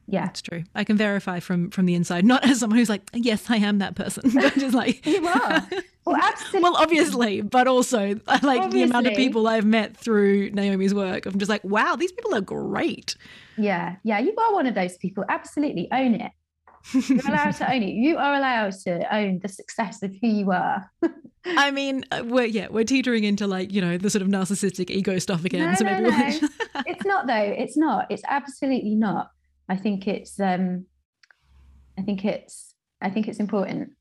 yeah. It's true. I can verify from from the inside not as someone who's like yes i am that person. But just like you are. Well absolutely well obviously but also like obviously. the amount of people i've met through naomi's work i'm just like wow these people are great. Yeah. Yeah you are one of those people. Absolutely own it you're allowed to own it you are allowed to own the success of who you are I mean, uh, we're yeah, we're teetering into like you know the sort of narcissistic ego stuff again. No, so maybe no, no. it's not though. It's not. It's absolutely not. I think it's um, I think it's I think it's important.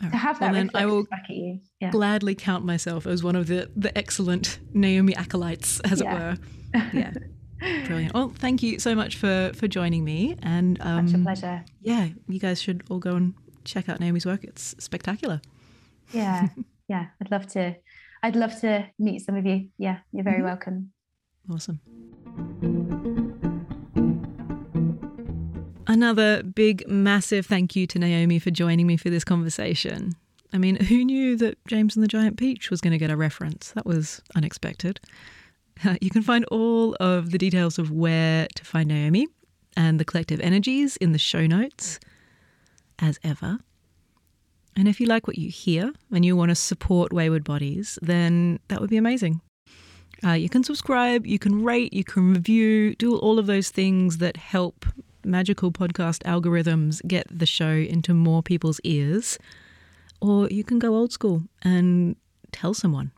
to have that well, then I will back at you. Yeah. gladly count myself as one of the the excellent Naomi acolytes, as yeah. it were. Yeah. Brilliant. Well, thank you so much for for joining me. And um, such a pleasure. Yeah, you guys should all go and check out Naomi's work. It's spectacular. Yeah, yeah. I'd love to. I'd love to meet some of you. Yeah, you're very mm-hmm. welcome. Awesome. Another big, massive thank you to Naomi for joining me for this conversation. I mean, who knew that James and the Giant Peach was going to get a reference? That was unexpected. You can find all of the details of where to find Naomi and the collective energies in the show notes, as ever. And if you like what you hear and you want to support Wayward Bodies, then that would be amazing. Uh, you can subscribe, you can rate, you can review, do all of those things that help magical podcast algorithms get the show into more people's ears. Or you can go old school and tell someone.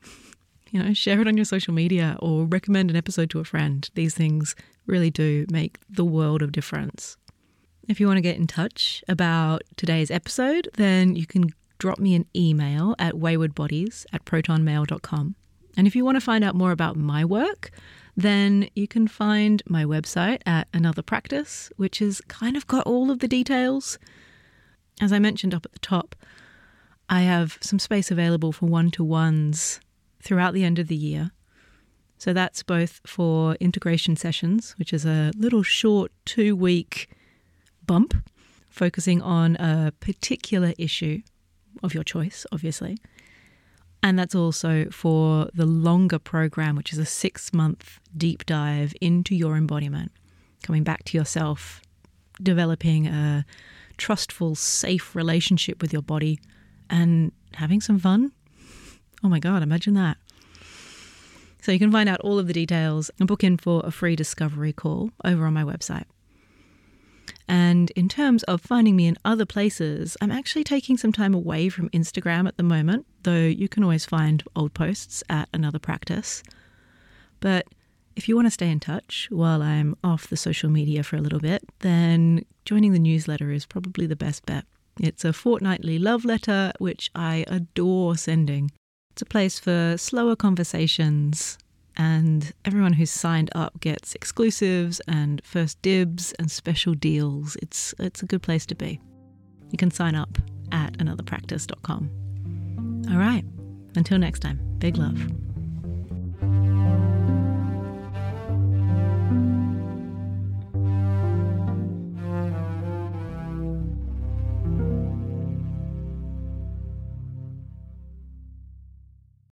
You know, share it on your social media or recommend an episode to a friend. These things really do make the world of difference. If you want to get in touch about today's episode, then you can drop me an email at waywardbodies at protonmail.com. And if you want to find out more about my work, then you can find my website at Another Practice, which has kind of got all of the details. As I mentioned up at the top, I have some space available for one to ones throughout the end of the year. So that's both for integration sessions, which is a little short two week bump focusing on a particular issue of your choice, obviously. And that's also for the longer program, which is a six month deep dive into your embodiment, coming back to yourself, developing a trustful, safe relationship with your body, and having some fun Oh my God, imagine that. So you can find out all of the details and book in for a free discovery call over on my website. And in terms of finding me in other places, I'm actually taking some time away from Instagram at the moment, though you can always find old posts at another practice. But if you want to stay in touch while I'm off the social media for a little bit, then joining the newsletter is probably the best bet. It's a fortnightly love letter, which I adore sending. It's a place for slower conversations, and everyone who's signed up gets exclusives and first dibs and special deals. It's, it's a good place to be. You can sign up at anotherpractice.com. All right, until next time, big love.